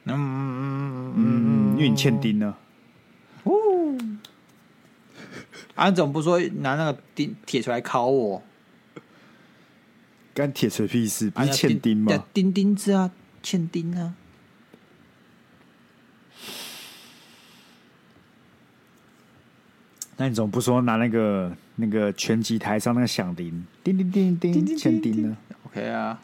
嗯嗯嗯嗯嗯，因为你欠丁呢。哦。安总不说拿那个钉铁锤来敲我？干铁锤屁事？不是欠钉吗？钉钉子啊，欠钉啊。那你怎么不说拿那个那个拳击台上那个响铃，叮叮叮叮，欠钉呢？OK 啊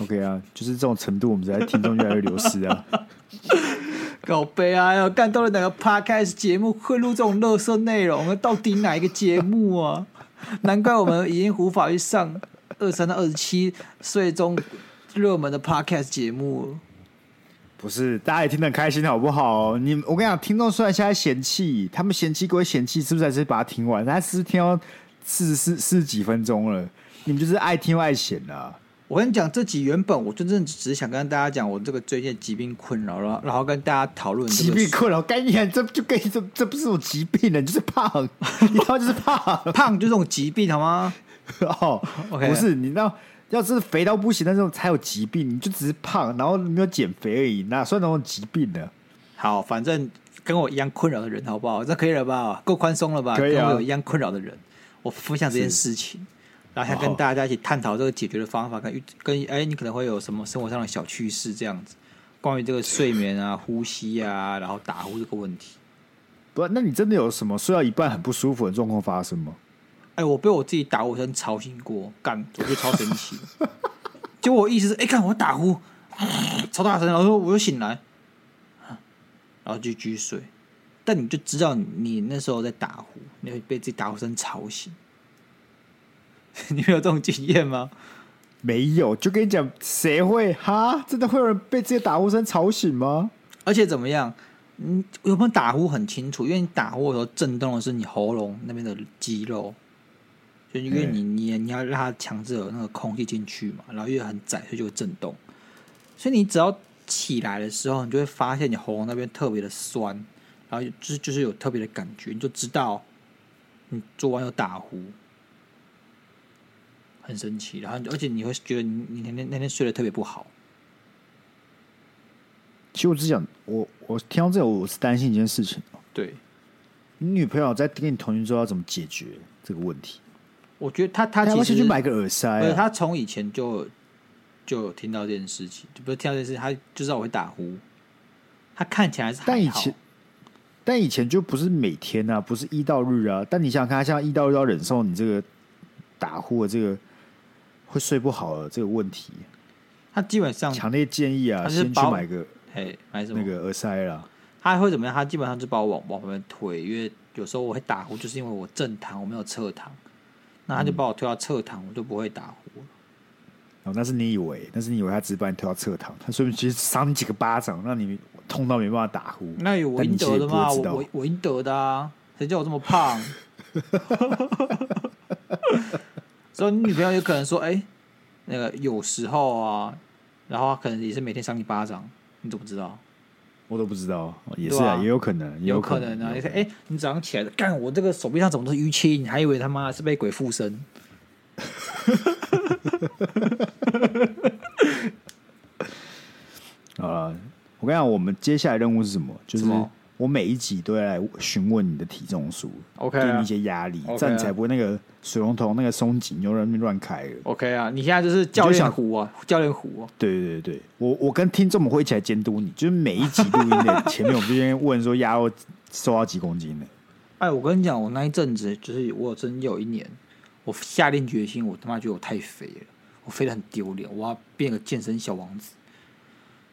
，OK 啊，就是这种程度，我们在听众越来越流失啊。搞悲哀啊！干到了哪个 Podcast 节目会录这种垃圾内容？到底哪一个节目啊？难怪我们已经无法去上二三到二十七岁中热门的 Podcast 节目。不是，大家也听得很开心，好不好？你我跟你讲，听众虽然现在嫌弃，他们嫌弃归嫌弃，是不是还是把它听完？他是不是听到四十四四十几分钟了？你们就是爱听又爱嫌啊！我跟你讲，这集原本我真正只是想跟大家讲我这个最近疾病困扰，然后然后跟大家讨论疾病困扰。概念这就跟这这不是种疾病了，就是胖，你知道就是胖，胖就是种疾病，好吗？哦，OK，不是，你知道。要是肥到不行，那种才有疾病。你就只是胖，然后没有减肥而已，哪算那种疾病呢？好，反正跟我一样困扰的人，好不好？这可以了吧？够宽松了吧？可以啊。跟我有一样困扰的人，我分享这件事情，然后想跟大家一起探讨这个解决的方法，跟跟哎、欸，你可能会有什么生活上的小趣事，这样子，关于这个睡眠啊、呼吸啊，然后打呼这个问题。不，那你真的有什么睡到一半很不舒服的状况发生吗？哎、欸，我被我自己打呼声吵醒过，干，我就超神奇。就我意思是，哎、欸，看我打呼，超大声，然后我又醒来，然后就继续睡。但你就知道你，你那时候在打呼，你会被自己打呼声吵醒。你没有这种经验吗？没有，就跟你讲，谁会哈？真的会有人被这些打呼声吵醒吗？而且怎么样？嗯，有没有打呼很清楚？因为你打呼的时候震动的是你喉咙那边的肌肉。就因为你你你要让它强制有那个空气进去嘛，然后因为很窄，所以就会震动。所以你只要起来的时候，你就会发现你喉咙那边特别的酸，然后就是就是有特别的感觉，你就知道你昨晚有打呼，很神奇。然后而且你会觉得你你那天那天睡得特别不好。其实我只想，我我听到这个，我是担心一件事情。对，你女朋友在跟你同居之后要怎么解决这个问题？我觉得她她其实去买个耳塞，啊，他从以前就就有听到这件事情，就不是听到这件事情，他就知道我会打呼。她看起来是但以前但以前就不是每天啊，不是一到日啊。但你想想看，他像一到日要忍受你这个打呼的这个会睡不好的这个问题，他基本上强烈建议啊，先去买个哎买什么那个耳塞啦。他会怎么样？他基本上就把我往往旁边推，因为有时候我会打呼，就是因为我正躺，我没有侧躺。那他就把我推到侧躺，嗯，我就不会打呼。哦，那是你以为，那是你以为他只是把你推到侧躺，他说明其实赏你几个巴掌，让你痛到没办法打呼。那有我应得的吗？我我我应得的啊！谁叫我这么胖？所以你女朋友有可能说：“哎、欸，那个有时候啊，然后可能也是每天赏你巴掌，你怎么知道？”我都不知道，也是啊，啊也有可能，有可能，有可能啊！你说，哎、欸，你早上起来干，我这个手臂上怎么都是淤青？你还以为他妈是被鬼附身？啊！我跟你讲，我们接下来任务是什么？就是我每一集都要来询问你的体重数，OK，给你一些压力，这样你才不会那个水龙头那个松紧又在那边乱开了。OK 啊，你现在就是教练虎啊，教练虎啊。对对对，我我跟听众们会一起来监督你，就是每一集录音的前面，我们就先问说压肉瘦到几公斤呢？哎，我跟你讲，我那一阵子就是我真有一年，我下定决心，我他妈觉得我太肥了，我肥得很丢脸，我要变个健身小王子。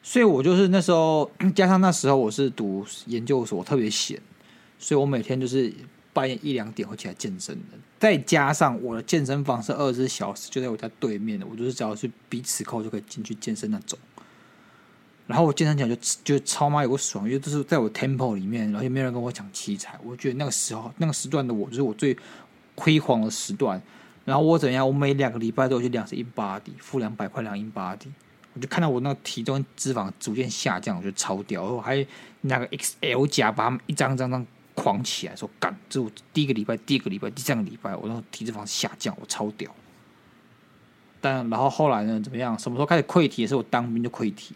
所以我就是那时候，加上那时候我是读研究所，我特别闲，所以我每天就是半夜一两点会起来健身的。再加上我的健身房是二十四小时，就在我家对面的，我就是只要去比尺扣就可以进去健身那种。然后我健身起来就就超妈有个爽，因为就是在我 tempo 里面，然后也没有人跟我讲器材。我觉得那个时候那个时段的我，就是我最辉煌的时段。然后我怎样？我每两个礼拜都有去量 in body，付两百块量 in body。我就看到我那个体重脂肪逐渐下降，我就超屌，我还拿个 XL 夹把他们一张张张狂起来，说干，这我第一个礼拜、第二个礼拜、第三个礼拜，我那体脂肪下降，我超屌。但然后后来呢？怎么样？什么时候开始溃体？也是我当兵就溃体。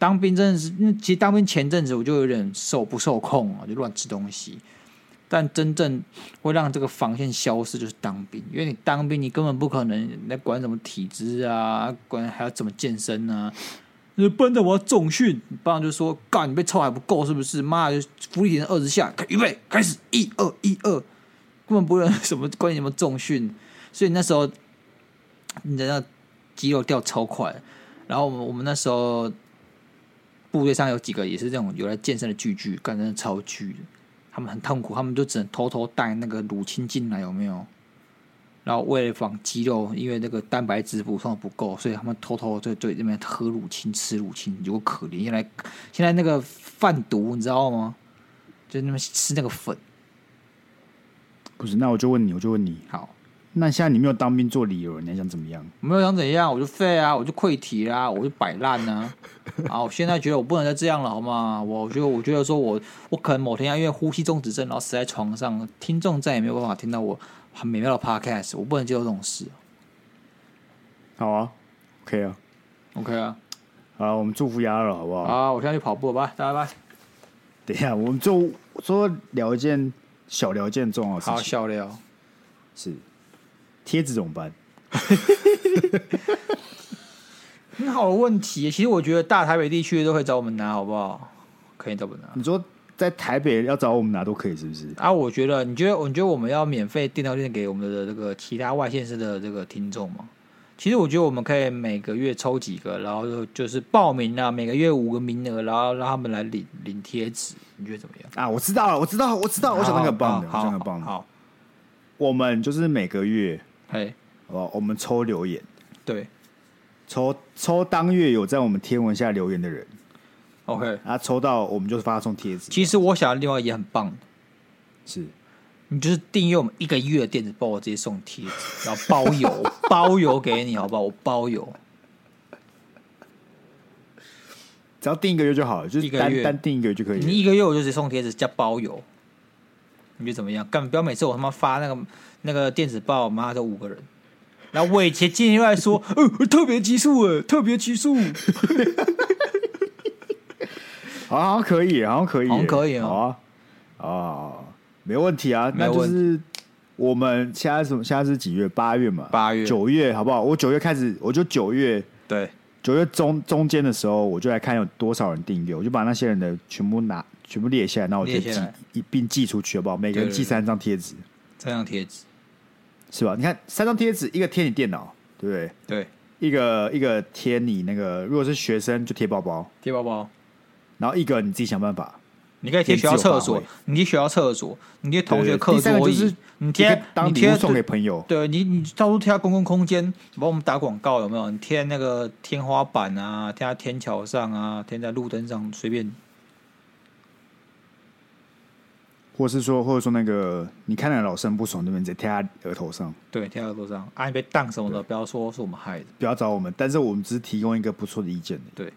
当兵真的是，其实当兵前阵子我就有点受不受控啊，就乱吃东西。但真正会让这个防线消失，就是当兵。因为你当兵，你根本不可能来管什么体质啊，管还要怎么健身啊。就奔着我要重训，班长就说：“干，你被操还不够是不是？妈的，伏地挺二十下，预备开始，一二一二，根本不用什么关于什么重训。所以那时候。”你的那肌肉掉超快，然后我们我们那时候部队上有几个也是这种有来健身的巨巨，干真的超巨的，他们很痛苦，他们就只能偷偷带那个乳清进来，有没有？然后为了防肌肉，因为那个蛋白质补充不够，所以他们偷偷在对这边喝乳清、吃乳清，有个可怜。现在现在那个贩毒，你知道吗？就那么吃那个粉。不是，那我就问你，我就问你，好。那现在你没有当兵做理由，你还想怎么样？没有想怎样，我就废啊，我就溃体啦，我就摆烂啊！啊，我现在觉得我不能再这样了，好吗？我觉得，我觉得说我我可能某天要因为呼吸中止症，然后死在床上，听众再也没有办法听到我很美妙的 podcast，我不能接受这种事。好啊，OK 啊，OK 啊，好，我们祝福鸭了，好不好？啊，我现在去跑步拜，拜，拜拜。等一下，我们就说聊一件小聊一件重要的事情，好，小聊是。贴纸怎么办？很好的问题。其实我觉得大台北地区都可以找我们拿，好不好？可以找我们拿。你说在台北要找我们拿都可以，是不是？啊，我觉得，你觉得，你觉得我们要免费电脑店给我们的这个其他外县市的这个听众吗？其实我觉得我们可以每个月抽几个，然后就就是报名啊，每个月五个名额，然后让他们来领领贴纸。你觉得怎么样？啊，我知道了，我知道，我知道，我想那个棒的，我想那个棒的。好，我们就是每个月。哎，好不好？我们抽留言，对，抽抽当月有在我们天文下留言的人，OK，啊，抽到我们就发送贴纸。其实我想要另外也很棒，是你就是订阅我们一个月的电子报，我直接送贴纸，然后包邮，包邮给你，好不好？我包邮，只要订一个月就好了，就是单单订一个月就可以。你一个月我就直接送贴纸加包邮，你觉得怎么样？干不要每次我他妈发那个。那个电子报，妈的五个人，然后伟杰今天又来说，呃，特别激素，哎，特别集数，好像可以，好像可以，好像可以，好啊，啊，没问题啊，那就是我们现在什么？现在是几月？八月嘛，八月、九月，好不好？我九月开始，我就九月，对，九月中中间的时候，我就来看有多少人订阅，我就把那些人的全部拿，全部列下来，那我就寄一并寄出去，好不好？每个人寄三张贴纸，三张贴纸。是吧？你看三张贴纸，一个贴你电脑，对不对？对，一个一个贴你那个，如果是学生就贴包包，贴包包，然后一个你自己想办法，你可以贴学校厕所，你贴学校厕所，你贴同学课桌椅，你贴当礼物送给朋友，对你你到处贴公共空间，帮我们打广告有没有？你贴那个天花板啊，贴在天桥上啊，贴在路灯上，随便。或是说，或者说那个，你看那个老生不爽，那边直接贴他额头上。对，贴额头上，啊，你被当什么的，不要说是我们害的，不要找我们。但是我们只是提供一个不错的意见。对，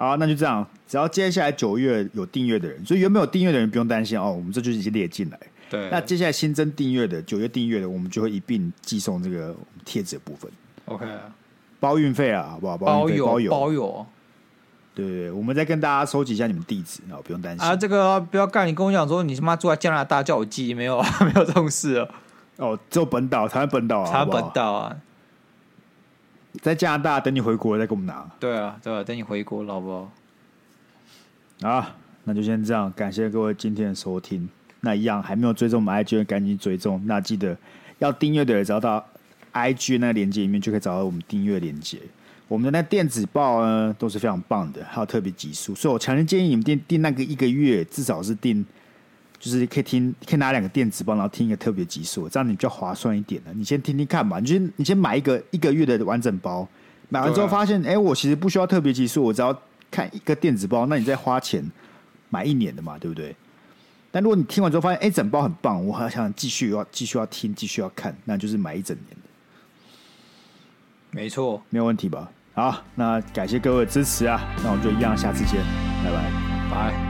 好，那就这样。只要接下来九月有订阅的人，所以原本有订阅的人不用担心哦，我们这就已经列进来。对，那接下来新增订阅的，九月订阅的，我们就会一并寄送这个贴纸的部分。OK，包运费啊，好不好？包邮，包邮，包邮。对对对，我们再跟大家收集一下你们地址，然后不用担心啊。这个不要干，你跟我讲说你他妈住在加拿大叫我寄，没有啊，没有这种事哦。哦，只有本岛，台湾本岛啊，台湾本岛啊，在加拿大等你回国再给我们拿。对啊，对啊，等你回国，好不好？啊，那就先这样，感谢各位今天的收听。那一样还没有追踪我们 IG 的，赶紧追踪。那记得要订阅的人，找到 IG 那个链接里面就可以找到我们订阅链接。我们的那电子报呢都是非常棒的，还有特别集数，所以我强烈建议你们订订那个一个月，至少是订，就是可以听，可以拿两个电子包，然后听一个特别集数，这样你比较划算一点的。你先听听看吧，你先你先买一个一个月的完整包，买完之后发现，哎、啊欸，我其实不需要特别集数，我只要看一个电子包，那你再花钱买一年的嘛，对不对？但如果你听完之后发现，哎、欸，整包很棒，我还想继续要继续要听，继续要看，那就是买一整年的，没错，没有问题吧？好，那感谢各位的支持啊，那我们就一样，下次见，拜拜，拜。